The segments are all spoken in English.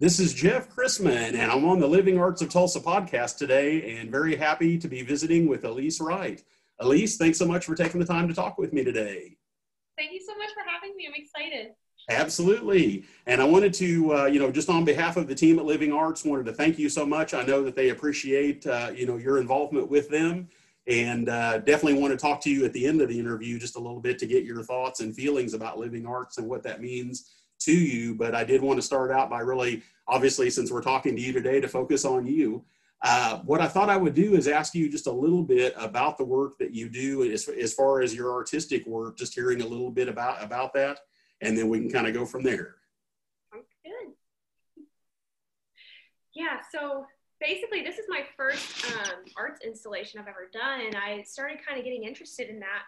This is Jeff Chrisman, and I'm on the Living Arts of Tulsa podcast today, and very happy to be visiting with Elise Wright. Elise, thanks so much for taking the time to talk with me today. Thank you so much for having me. I'm excited. Absolutely. And I wanted to, uh, you know, just on behalf of the team at Living Arts, wanted to thank you so much. I know that they appreciate, uh, you know, your involvement with them and uh, definitely want to talk to you at the end of the interview just a little bit to get your thoughts and feelings about Living Arts and what that means to you, but I did want to start out by really, obviously, since we're talking to you today, to focus on you. Uh, what I thought I would do is ask you just a little bit about the work that you do as, as far as your artistic work, just hearing a little bit about, about that, and then we can kind of go from there. Good. Yeah, so basically this is my first um, arts installation I've ever done, and I started kind of getting interested in that.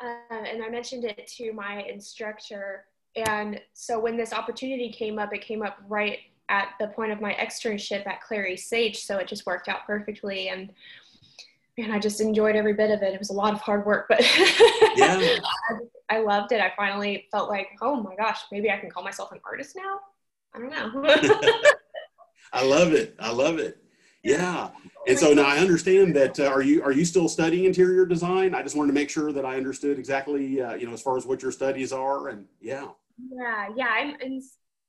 Uh, and I mentioned it to my instructor and so when this opportunity came up, it came up right at the point of my externship at Clary Sage. So it just worked out perfectly. And man, I just enjoyed every bit of it. It was a lot of hard work, but yeah. I loved it. I finally felt like, oh my gosh, maybe I can call myself an artist now. I don't know. I love it. I love it. Yeah. And so now I understand that. Uh, are you are you still studying interior design? I just wanted to make sure that I understood exactly, uh, you know, as far as what your studies are, and yeah. Yeah, yeah. I'm in,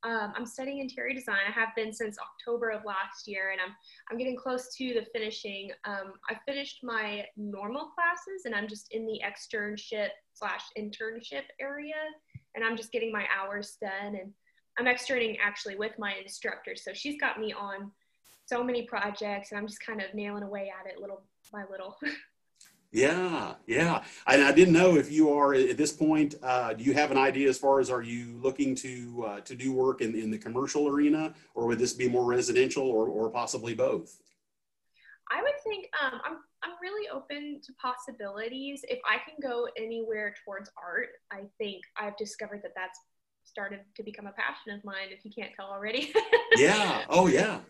um, I'm studying interior design. I have been since October of last year, and I'm I'm getting close to the finishing. Um, I finished my normal classes, and I'm just in the externship slash internship area, and I'm just getting my hours done. And I'm externing actually with my instructor, so she's got me on so many projects, and I'm just kind of nailing away at it little by little. Yeah, yeah. And I didn't know if you are at this point. Uh, do you have an idea as far as are you looking to uh, to do work in, in the commercial arena, or would this be more residential, or or possibly both? I would think um, I'm I'm really open to possibilities. If I can go anywhere towards art, I think I've discovered that that's started to become a passion of mine. If you can't tell already. yeah. Oh yeah.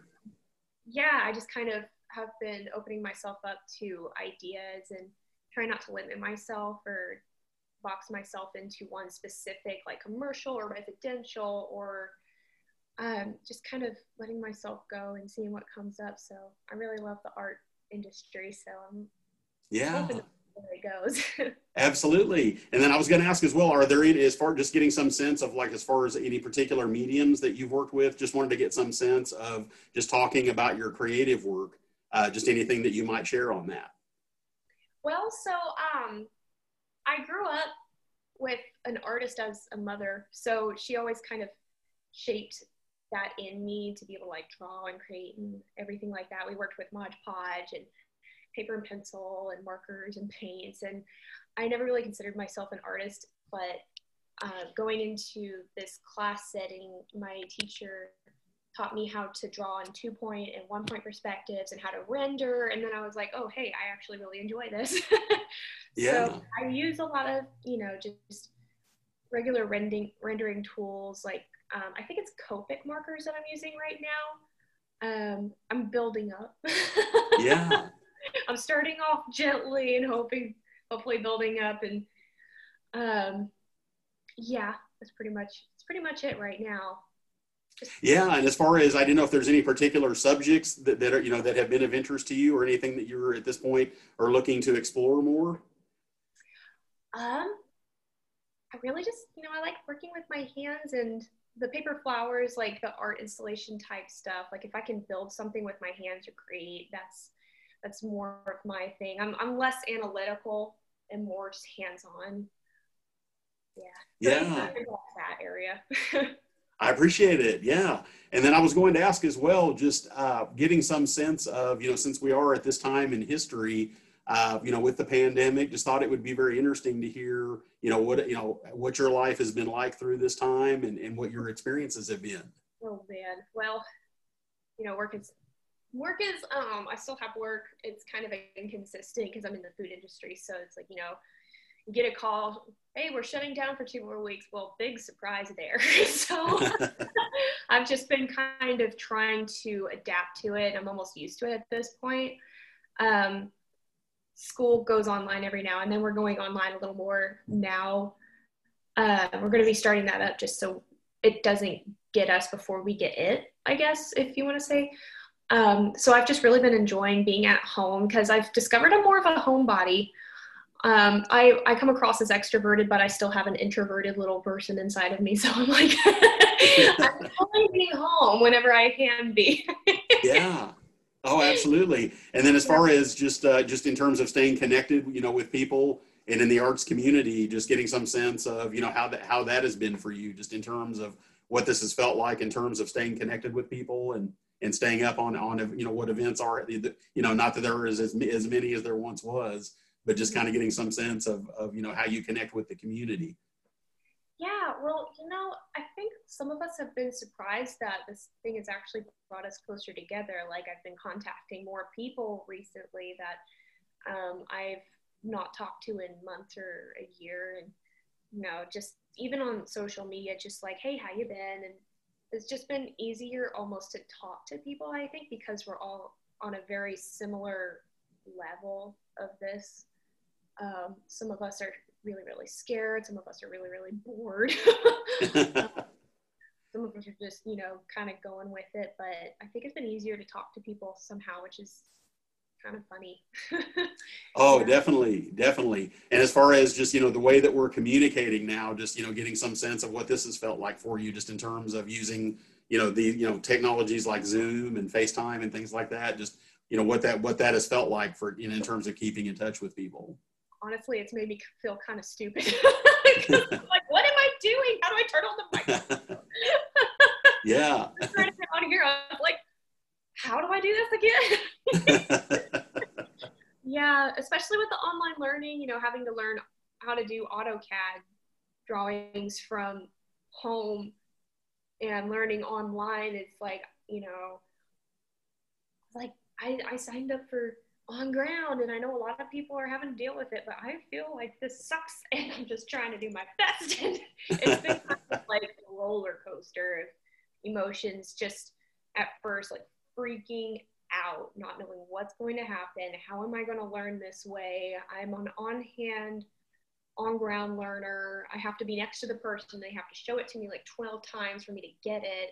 Yeah, I just kind of have been opening myself up to ideas and trying not to limit myself or box myself into one specific like commercial or residential or um, just kind of letting myself go and seeing what comes up. So I really love the art industry. So I'm yeah. Where it goes. Absolutely. And then I was going to ask as well, are there any, as far just getting some sense of like, as far as any particular mediums that you've worked with, just wanted to get some sense of just talking about your creative work uh, just anything that you might share on that. Well, so um, I grew up with an artist as a mother, so she always kind of shaped that in me to be able to like draw and create and everything like that. We worked with Mod Podge and paper and pencil and markers and paints, and I never really considered myself an artist, but uh, going into this class setting, my teacher taught me how to draw in two point and one point perspectives and how to render. And then I was like, oh, hey, I actually really enjoy this. yeah. So I use a lot of, you know, just regular rendering, rendering tools. Like, um, I think it's Copic markers that I'm using right now. Um, I'm building up. yeah. I'm starting off gently and hoping, hopefully building up. And um, yeah, that's pretty much, it's pretty much it right now. Yeah, and as far as I didn't know if there's any particular subjects that, that are you know that have been of interest to you or anything that you're at this point are looking to explore more. Um, I really just you know I like working with my hands and the paper flowers, like the art installation type stuff. Like if I can build something with my hands or create, that's that's more of my thing. I'm I'm less analytical and more just hands on. Yeah. Yeah. that area. I appreciate it. Yeah. And then I was going to ask as well, just uh, getting some sense of, you know, since we are at this time in history, uh, you know, with the pandemic, just thought it would be very interesting to hear, you know, what, you know, what your life has been like through this time and, and what your experiences have been. Oh man. Well, you know, work is, work is, um, I still have work. It's kind of inconsistent because I'm in the food industry. So it's like, you know, get a call hey we're shutting down for two more weeks. Well big surprise there. So i've just been kind of trying to adapt to it. I'm almost used to it at this point. Um, school goes online every now and then. We're going online a little more now. Uh, we're going to be starting that up just so it doesn't get us before we get it, I guess, if you want to say. Um, so I've just really been enjoying being at home because I've discovered I'm more of a homebody. Um, I, I come across as extroverted, but I still have an introverted little person inside of me. So I'm like, I'm only being home whenever I can be. yeah. Oh, absolutely. And then as far as just uh, just in terms of staying connected, you know, with people and in the arts community, just getting some sense of you know how that how that has been for you, just in terms of what this has felt like in terms of staying connected with people and and staying up on on you know what events are you know not that there is as, as many as there once was but just kind of getting some sense of of you know how you connect with the community. Yeah well you know i think some of us have been surprised that this thing has actually brought us closer together. Like i've been contacting more people recently that um, i've not talked to in months or a year. And you know just even on social media just like hey how you been? And it's just been easier almost to talk to people i think because we're all on a very similar level of this um, some of us are really really scared some of us are really really bored some of us are just you know kind of going with it but i think it's been easier to talk to people somehow which is kind of funny. oh, yeah. definitely, definitely. And as far as just you know the way that we're communicating now, just you know getting some sense of what this has felt like for you, just in terms of using you know the you know technologies like Zoom and FaceTime and things like that. Just you know what that what that has felt like for you know in terms of keeping in touch with people. Honestly, it's made me feel kind of stupid. like, what am I doing? How do I turn on the microphone? yeah. on here, I'm like, how do I do this again? yeah, especially with the online learning, you know, having to learn how to do AutoCAD drawings from home and learning online. It's like, you know, like I, I signed up for on ground and I know a lot of people are having to deal with it, but I feel like this sucks and I'm just trying to do my best. And it's been kind of like a roller coaster of emotions just at first, like freaking out, not knowing what's going to happen. How am I going to learn this way? I'm an on hand, on ground learner. I have to be next to the person. They have to show it to me like 12 times for me to get it.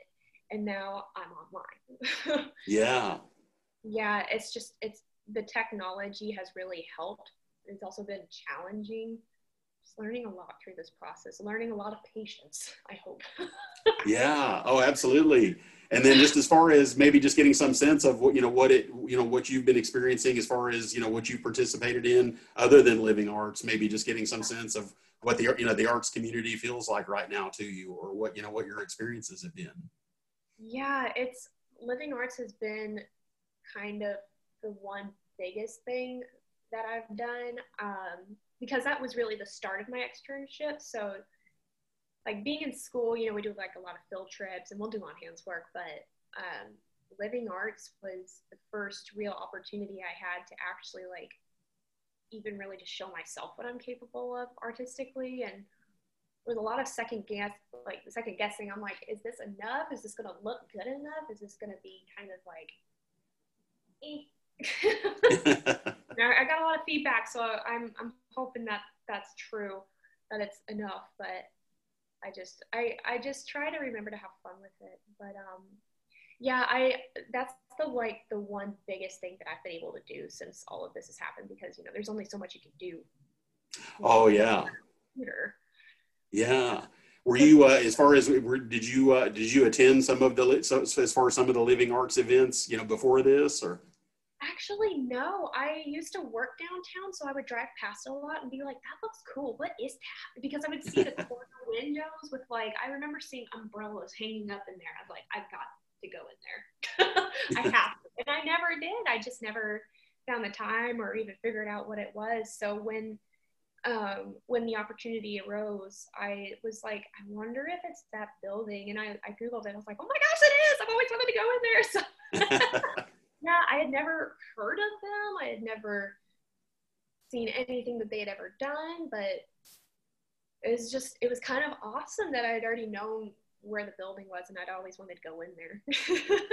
And now I'm online. yeah. Yeah. It's just, it's the technology has really helped. It's also been challenging. Just learning a lot through this process, learning a lot of patience, I hope. yeah. Oh, absolutely and then just as far as maybe just getting some sense of what you know what it you know what you've been experiencing as far as you know what you participated in other than living arts maybe just getting some sense of what the you know the arts community feels like right now to you or what you know what your experiences have been yeah it's living arts has been kind of the one biggest thing that i've done um, because that was really the start of my externship so like being in school, you know, we do like a lot of field trips and we'll do on hands work, but um, living arts was the first real opportunity I had to actually like even really just show myself what I'm capable of artistically. And with a lot of second guess, like second guessing, I'm like, is this enough? Is this to look good enough? Is this to be kind of like, eh. I got a lot of feedback, so I'm I'm hoping that that's true, that it's enough. But I just I I just try to remember to have fun with it. But um yeah, I that's the like the one biggest thing that I've been able to do since all of this has happened because you know there's only so much you can do. Oh yeah. Computer. Yeah. Were you uh, as far as were, did you uh, did you attend some of the so, as far as some of the living arts events you know before this or? Actually, no. I used to work downtown, so I would drive past a lot and be like, "That looks cool. What is that?" Because I would see the corner windows with like, I remember seeing umbrellas hanging up in there. I was like, "I've got to go in there. I have to," and I never did. I just never found the time or even figured out what it was. So when um, when the opportunity arose, I was like, I wonder if it's that building. And I, I Googled it. I was like, oh my gosh, it is. I've always wanted to go in there. So yeah, I had never heard of them. I had never seen anything that they had ever done, but it was just, it was kind of awesome that I had already known where the building was and I'd always wanted to go in there.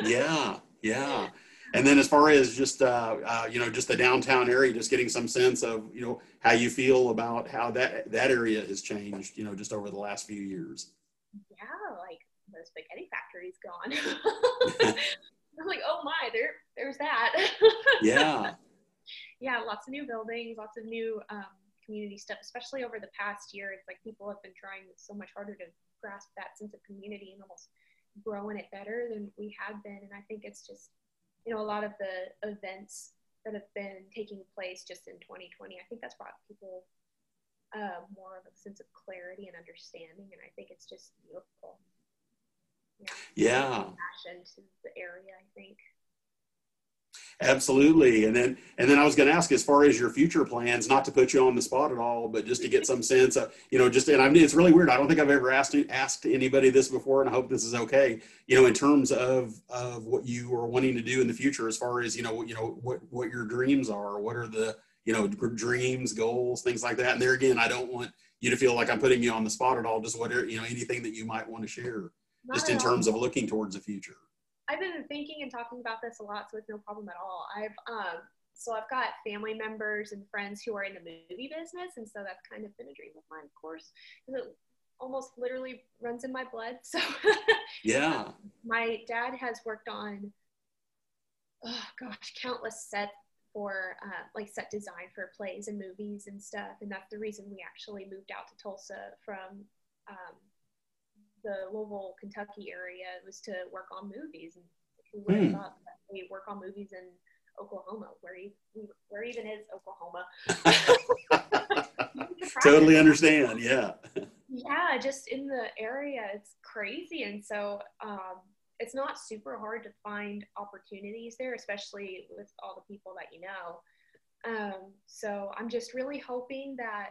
yeah, yeah. And then as far as just, uh, uh, you know, just the downtown area, just getting some sense of, you know, how you feel about how that, that area has changed, you know, just over the last few years. Yeah, like the spaghetti factory's gone. I'm like, oh my, there, there's that. yeah. Yeah, lots of new buildings, lots of new um, community stuff, especially over the past year. It's like people have been trying so much harder to grasp that sense of community and almost growing it better than we had been. And I think it's just, you know, a lot of the events that have been taking place just in 2020, I think that's brought people uh, more of a sense of clarity and understanding. And I think it's just beautiful. Yeah. yeah. Passion to the area, I think. Absolutely. And then and then I was going to ask as far as your future plans, not to put you on the spot at all, but just to get some sense of, you know, just and I mean it's really weird. I don't think I've ever asked asked anybody this before and I hope this is okay. You know, in terms of of what you are wanting to do in the future as far as, you know, you know what what your dreams are, what are the, you know, dreams, goals, things like that. And there again, I don't want you to feel like I'm putting you on the spot at all, just whatever, you know, anything that you might want to share not just in terms of looking towards the future. I've been thinking and talking about this a lot, so it's no problem at all. I've um, so I've got family members and friends who are in the movie business, and so that's kind of been a dream of mine, of course. It almost literally runs in my blood. So yeah, my dad has worked on oh gosh, countless sets for uh, like set design for plays and movies and stuff, and that's the reason we actually moved out to Tulsa from um, the Louisville, Kentucky area was to work on movies. And who would have mm. thought that we work on movies in Oklahoma, where, he, where even is Oklahoma? totally understand. Yeah. Yeah, just in the area, it's crazy. And so um, it's not super hard to find opportunities there, especially with all the people that you know. Um, so I'm just really hoping that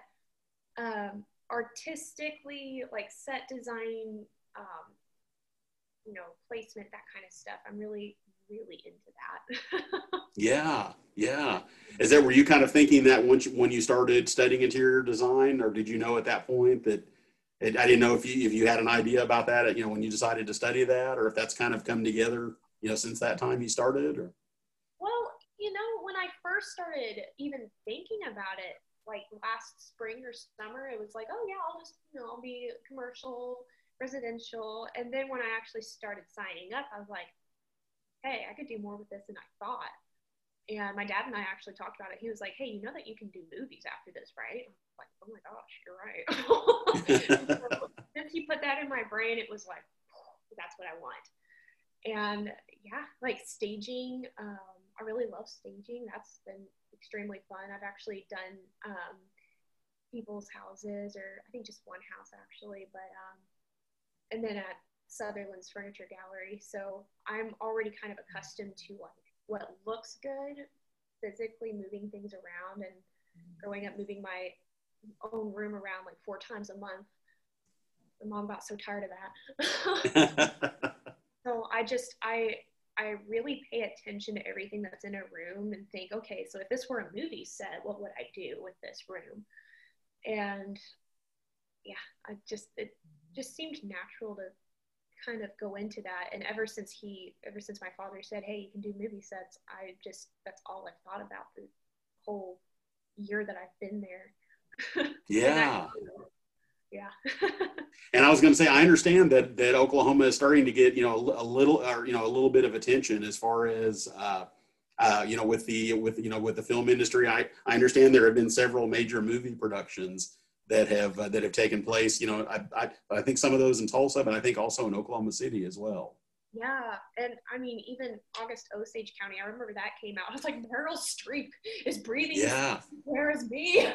um, artistically, like set design, um, you know, placement, that kind of stuff. I'm really, really into that. yeah, yeah. Is that were you kind of thinking that once you, when you started studying interior design, or did you know at that point that? It, I didn't know if you if you had an idea about that, you know, when you decided to study that, or if that's kind of come together, you know, since that time you started, or. Well, you know, when I first started even thinking about it, like last spring or summer, it was like, oh yeah, I'll just, you know, I'll be commercial, residential. And then when I actually started signing up, I was like, hey, I could do more with this than I thought. And my dad and I actually talked about it. He was like, hey, you know that you can do movies after this, right? I was like, oh my gosh, you're right. so, since he put that in my brain, it was like, that's what I want. And yeah, like staging, um, I really love staging. That's been extremely fun. I've actually done um, people's houses, or I think just one house actually, but um, and then at Sutherland's Furniture Gallery. So I'm already kind of accustomed to like what looks good, physically moving things around, and growing up moving my own room around like four times a month. My mom got so tired of that. so I just I I really pay attention to everything that's in a room and think, okay, so if this were a movie set, what would I do with this room? And yeah, I just it just seemed natural to kind of go into that. And ever since he, ever since my father said, hey, you can do movie sets, I just that's all I thought about the whole year that I've been there. Yeah yeah. and I was going to say, I understand that that Oklahoma is starting to get you know a little or you know a little bit of attention as far as uh, uh, you know with the with you know with the film industry. I I understand there have been several major movie productions that have uh, that have taken place. You know, I, I I think some of those in Tulsa, but I think also in Oklahoma City as well. Yeah, and I mean, even August Osage County, I remember that came out. I was like, Meryl Streep is breathing. Yeah. Where is me?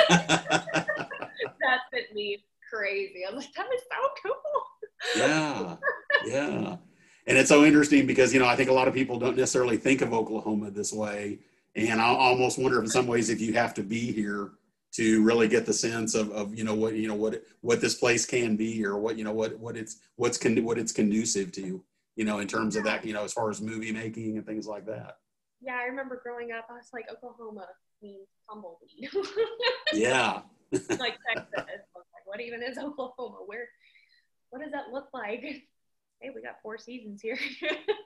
that sent me crazy. I'm like, that is so cool. yeah, yeah. And it's so interesting because, you know, I think a lot of people don't necessarily think of Oklahoma this way. And I almost wonder if in some ways if you have to be here to really get the sense of, of you know what you know what what this place can be or what you know what what it's what's con- what it's conducive to you know in terms of that you know as far as movie making and things like that yeah i remember growing up i was like oklahoma means tumbleweed yeah like Texas. like, what even is Oklahoma? Where, what does that look like? Hey, we got four seasons here.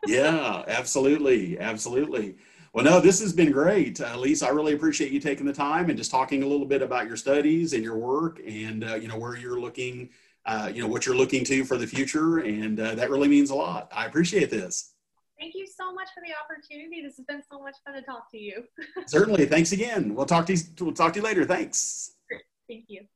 yeah, absolutely, absolutely. Well, no, this has been great, uh, Lisa. I really appreciate you taking the time and just talking a little bit about your studies and your work, and uh, you know where you're looking uh, you know, what you're looking to for the future. And uh, that really means a lot. I appreciate this. Thank you so much for the opportunity. This has been so much fun to talk to you. Certainly. Thanks again. We'll talk to you, we'll talk to you later. Thanks. Thank you.